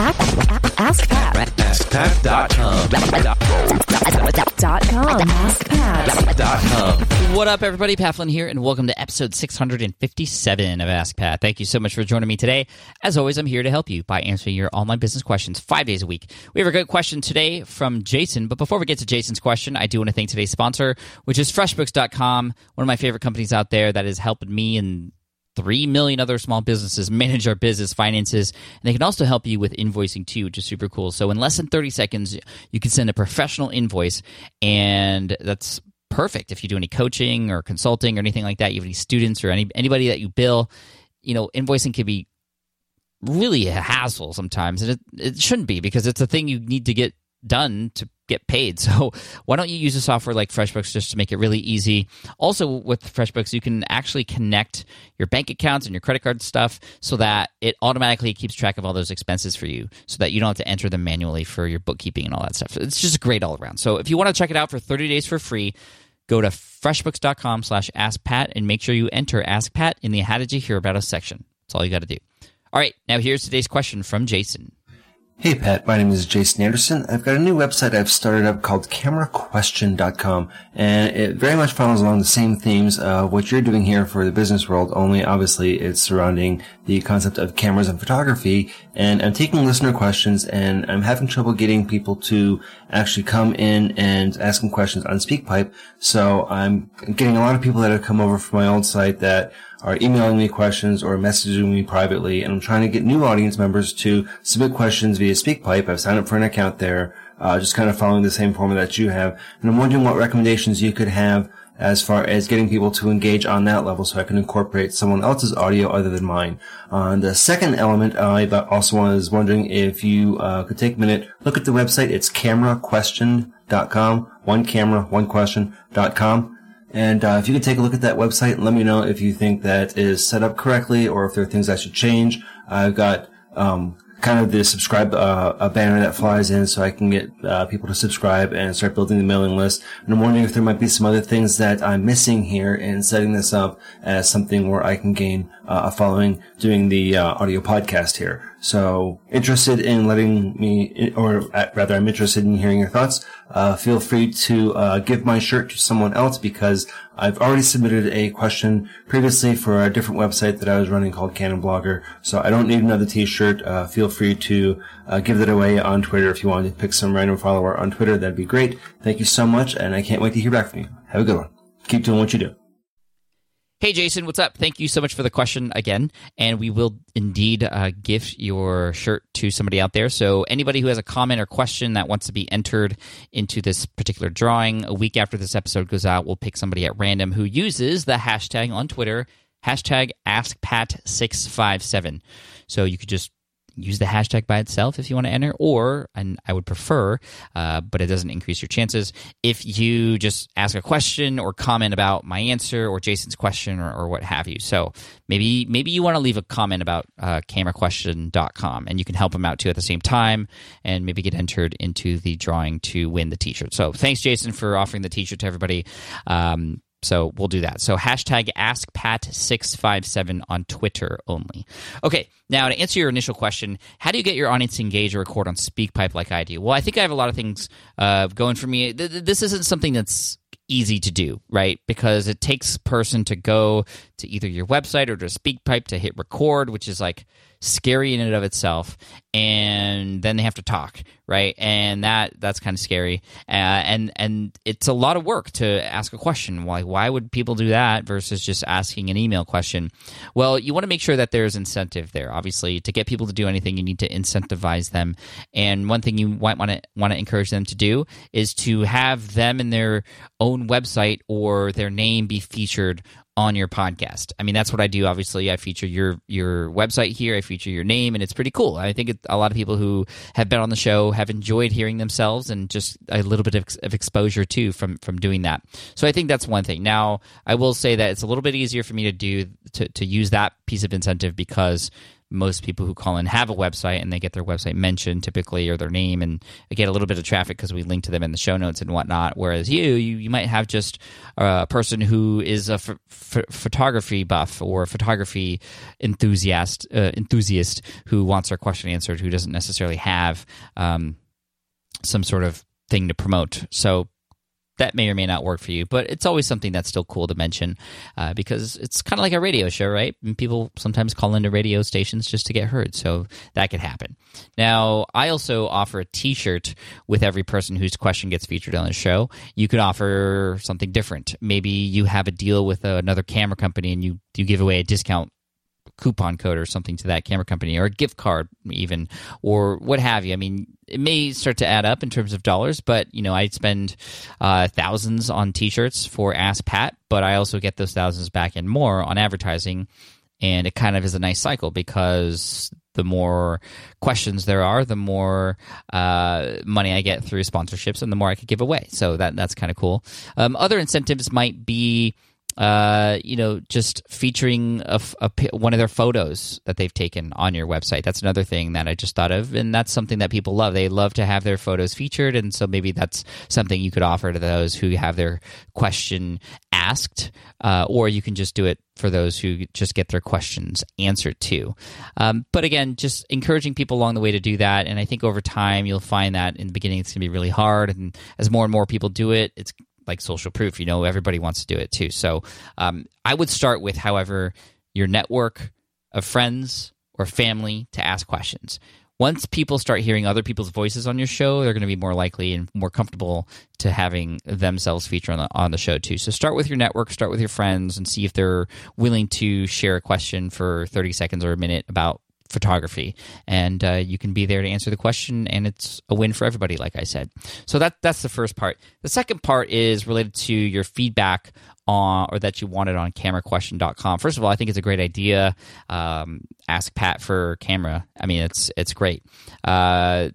Ask Pat. AskPat.com. Dot com. AskPat. What up, everybody? Pat Flynn here, and welcome to episode 657 of Ask Pat. Thank you so much for joining me today. As always, I'm here to help you by answering your online business questions five days a week. We have a great question today from Jason, but before we get to Jason's question, I do want to thank today's sponsor, which is FreshBooks.com, one of my favorite companies out there that is helping me and 3 million other small businesses manage our business finances. And they can also help you with invoicing too, which is super cool. So, in less than 30 seconds, you can send a professional invoice, and that's perfect if you do any coaching or consulting or anything like that. You have any students or any anybody that you bill. You know, invoicing can be really a hassle sometimes, and it, it shouldn't be because it's a thing you need to get done to get paid. So why don't you use a software like FreshBooks just to make it really easy? Also with FreshBooks, you can actually connect your bank accounts and your credit card stuff so that it automatically keeps track of all those expenses for you so that you don't have to enter them manually for your bookkeeping and all that stuff. It's just great all around. So if you want to check it out for 30 days for free, go to freshbooks.com slash askpat and make sure you enter Ask Pat in the How Did You Hear About Us section. That's all you got to do. All right, now here's today's question from Jason. Hey Pat, my name is Jason Anderson. I've got a new website I've started up called cameraquestion.com and it very much follows along the same themes of what you're doing here for the business world, only obviously it's surrounding the concept of cameras and photography and I'm taking listener questions and I'm having trouble getting people to actually come in and ask them questions on SpeakPipe. So I'm getting a lot of people that have come over from my old site that are emailing me questions or messaging me privately, and I'm trying to get new audience members to submit questions via SpeakPipe. I've signed up for an account there, uh, just kind of following the same format that you have, and I'm wondering what recommendations you could have as far as getting people to engage on that level so I can incorporate someone else's audio other than mine. Uh, the second element, I also was wondering if you uh, could take a minute, look at the website. It's cameraquestion.com, one camera, one question.com. And uh, if you could take a look at that website and let me know if you think that is set up correctly or if there are things I should change. I've got um, kind of the subscribe uh, a banner that flies in so I can get uh, people to subscribe and start building the mailing list. And I'm wondering if there might be some other things that I'm missing here in setting this up as something where I can gain uh, a following doing the uh, audio podcast here. So interested in letting me, or rather, I'm interested in hearing your thoughts. Uh, feel free to uh, give my shirt to someone else because I've already submitted a question previously for a different website that I was running called Canon Blogger. So I don't need another T-shirt. Uh, feel free to uh, give that away on Twitter if you want to pick some random follower on Twitter. That'd be great. Thank you so much, and I can't wait to hear back from you. Have a good one. Keep doing what you do. Hey, Jason, what's up? Thank you so much for the question again. And we will indeed uh, gift your shirt to somebody out there. So, anybody who has a comment or question that wants to be entered into this particular drawing, a week after this episode goes out, we'll pick somebody at random who uses the hashtag on Twitter, hashtag AskPat657. So, you could just use the hashtag by itself if you want to enter, or, and I would prefer, uh, but it doesn't increase your chances, if you just ask a question or comment about my answer or Jason's question or, or what have you. So maybe maybe you want to leave a comment about uh, cameraquestion.com and you can help them out too at the same time and maybe get entered into the drawing to win the t-shirt. So thanks, Jason, for offering the t-shirt to everybody. Um, so we'll do that. So hashtag AskPat657 on Twitter only. Okay, now to answer your initial question, how do you get your audience engaged or record on SpeakPipe like I do? Well, I think I have a lot of things uh, going for me. This isn't something that's easy to do, right? Because it takes person to go to either your website or to SpeakPipe to hit record, which is like scary in and of itself and then they have to talk right? And that that's kind of scary. Uh, and and it's a lot of work to ask a question why why would people do that versus just asking an email question? Well you want to make sure that there's incentive there. Obviously to get people to do anything you need to incentivize them. And one thing you might want to want to encourage them to do is to have them in their own website or their name be featured on your podcast. I mean, that's what I do. Obviously, I feature your your website here. I feature your name, and it's pretty cool. I think it, a lot of people who have been on the show have enjoyed hearing themselves and just a little bit of, of, exposure too from from doing that. So I think that's one thing. Now, I will say that it's a little bit easier for me to do to to use that piece of incentive because most people who call in have a website and they get their website mentioned typically or their name and get a little bit of traffic because we link to them in the show notes and whatnot. Whereas you, you, you might have just a person who is a f- f- photography buff or a photography enthusiast uh, enthusiast who wants their question answered who doesn't necessarily have um, some sort of thing to promote. So that may or may not work for you, but it's always something that's still cool to mention uh, because it's kind of like a radio show, right? And people sometimes call into radio stations just to get heard, so that could happen. Now, I also offer a T-shirt with every person whose question gets featured on the show. You could offer something different. Maybe you have a deal with another camera company and you you give away a discount coupon code or something to that camera company or a gift card even or what have you i mean it may start to add up in terms of dollars but you know i spend uh, thousands on t-shirts for ask pat but i also get those thousands back and more on advertising and it kind of is a nice cycle because the more questions there are, the more uh, money I get through sponsorships, and the more I could give away. So that that's kind of cool. Um, other incentives might be uh, you know, just featuring a, a, one of their photos that they've taken on your website. That's another thing that I just thought of, and that's something that people love. They love to have their photos featured, and so maybe that's something you could offer to those who have their question asked, uh, or you can just do it for those who just get their questions answered too. Um, but again, just encouraging people along the way to do that, and I think over time you'll find that in the beginning it's going to be really hard, and as more and more people do it, it's like social proof. You know, everybody wants to do it too. So um, I would start with, however, your network of friends or family to ask questions. Once people start hearing other people's voices on your show, they're going to be more likely and more comfortable to having themselves feature on the on the show too. So start with your network, start with your friends, and see if they're willing to share a question for thirty seconds or a minute about photography, and uh, you can be there to answer the question, and it's a win for everybody. Like I said, so that that's the first part. The second part is related to your feedback on or that you wanted on cameraquestion.com. First of all, I think it's a great idea. Um, ask Pat for camera. I mean, it's it's great. Uh,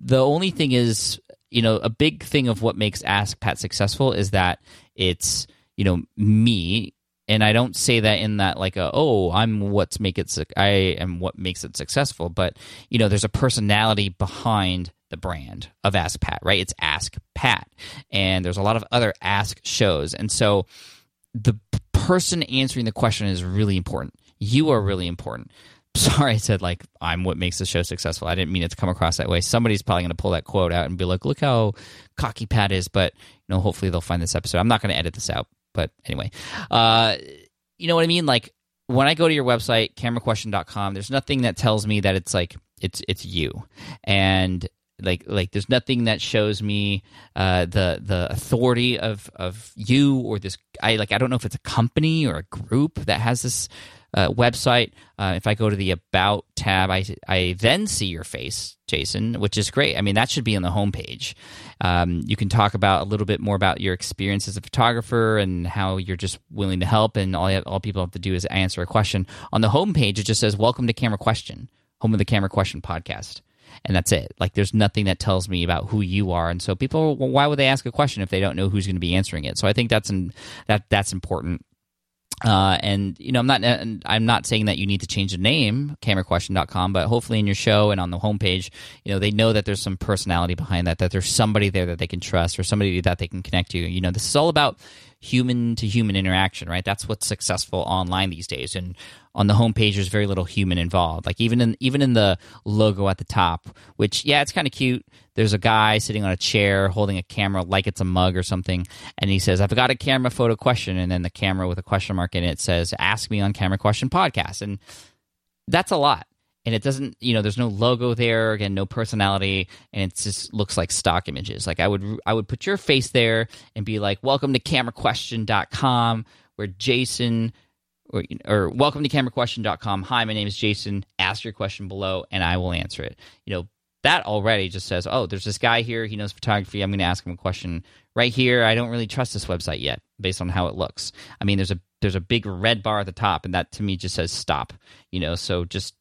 the only thing is, you know, a big thing of what makes Ask Pat successful is that it's you know me and I don't say that in that like a oh I'm what's make it I am what makes it successful, but you know there's a personality behind the brand of Ask Pat, right? It's Ask Pat, and there's a lot of other Ask shows, and so the person answering the question is really important. You are really important. Sorry, I said like I'm what makes the show successful. I didn't mean it to come across that way. Somebody's probably going to pull that quote out and be like, "Look how cocky Pat is," but you know, hopefully they'll find this episode. I'm not going to edit this out, but anyway, uh, you know what I mean? Like when I go to your website, cameraquestion.com, there's nothing that tells me that it's like it's it's you. And like like there's nothing that shows me uh, the the authority of of you or this I like I don't know if it's a company or a group that has this uh, website. Uh, if I go to the About tab, I, I then see your face, Jason, which is great. I mean, that should be on the homepage. Um, you can talk about a little bit more about your experience as a photographer and how you're just willing to help, and all, all people have to do is answer a question. On the homepage, it just says, Welcome to Camera Question, home of the Camera Question podcast and that's it. Like there's nothing that tells me about who you are, and so people, well, why would they ask a question if they don't know who's going to be answering it? So I think that's an, that that's important. Uh, and you know, I'm not I'm not saying that you need to change the name cameraquestion.com, but hopefully in your show and on the homepage, you know, they know that there's some personality behind that, that there's somebody there that they can trust or somebody that they can connect to. You know, this is all about human to human interaction, right? That's what's successful online these days. And on the homepage, there's very little human involved. Like even in even in the logo at the top, which yeah, it's kind of cute. There's a guy sitting on a chair holding a camera like it's a mug or something, and he says, "I've got a camera photo question," and then the camera with a question mark in it says, "Ask me on Camera Question Podcast," and that's a lot and it doesn't you know there's no logo there again no personality and it just looks like stock images. Like i would i would put your face there and be like welcome to cameraquestion.com where jason or, or welcome to cameraquestion.com hi my name is jason. Ask your question below and i will answer it. You know that already just says oh there's this guy here. He knows photography. I'm going to ask him a question right here. I don't really trust this website yet based on how it looks. I mean there's a there's a big red bar at the top and that to me just says stop you know? So just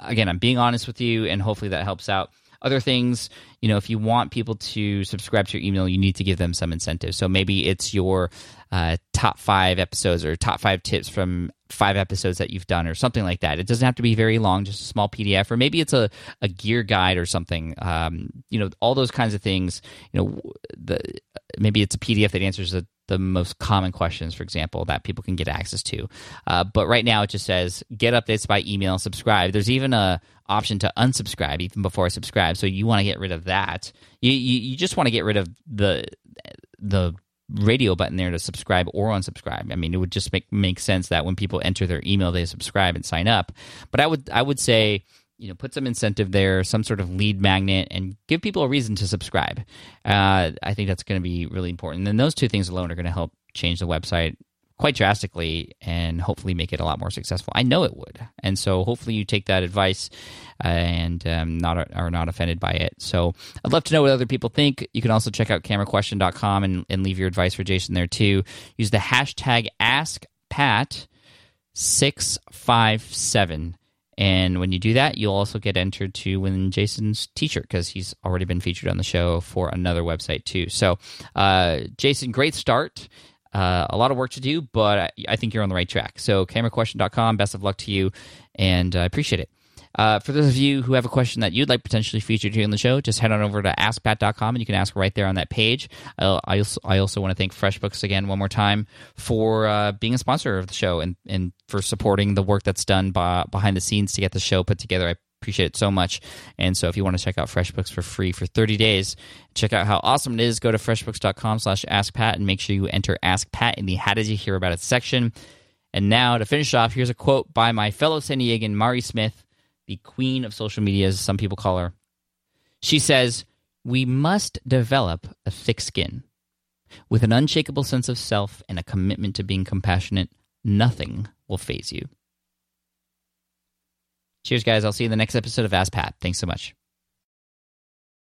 again, I'm being honest with you, and hopefully that helps out. Other things, you know, if you want people to subscribe to your email, you need to give them some incentive. So maybe it's your uh, top five episodes or top five tips from five episodes that you've done or something like that. It doesn't have to be very long, just a small PDF, or maybe it's a, a gear guide or something. Um, you know, all those kinds of things. You know, the maybe it's a PDF that answers the, the most common questions, for example, that people can get access to. Uh, but right now, it just says get updates by email, subscribe. There's even a option to unsubscribe even before I subscribe. So you want to get rid of that. You you, you just want to get rid of the the radio button there to subscribe or unsubscribe. I mean, it would just make make sense that when people enter their email, they subscribe and sign up. But I would I would say you know put some incentive there, some sort of lead magnet, and give people a reason to subscribe. Uh, I think that's going to be really important. And those two things alone are going to help change the website quite drastically and hopefully make it a lot more successful. I know it would, and so hopefully you take that advice and um, not are not offended by it. So I'd love to know what other people think. You can also check out cameraquestion.com and, and leave your advice for Jason there too. Use the hashtag AskPat657. And when you do that, you'll also get entered to win Jason's t-shirt because he's already been featured on the show for another website too. So, uh, Jason, great start. Uh, a lot of work to do, but I, I, think you're on the right track. So, cameraquestion.com, best of luck to you, and I appreciate it. Uh, for those of you who have a question that you'd like potentially featured here on the show, just head on over to askpat.com and you can ask right there on that page. Uh, I, also, I also want to thank FreshBooks again one more time for uh, being a sponsor of the show and, and for supporting the work that's done by, behind the scenes to get the show put together. I appreciate it so much. And so if you want to check out FreshBooks for free for 30 days, check out how awesome it is. Go to freshbooks.com slash askpat and make sure you enter Ask Pat in the How Did You Hear About It section. And now to finish off, here's a quote by my fellow San Diegan, Mari Smith the queen of social media, as some people call her. She says, We must develop a thick skin. With an unshakable sense of self and a commitment to being compassionate, nothing will faze you. Cheers, guys. I'll see you in the next episode of Ask Pat. Thanks so much.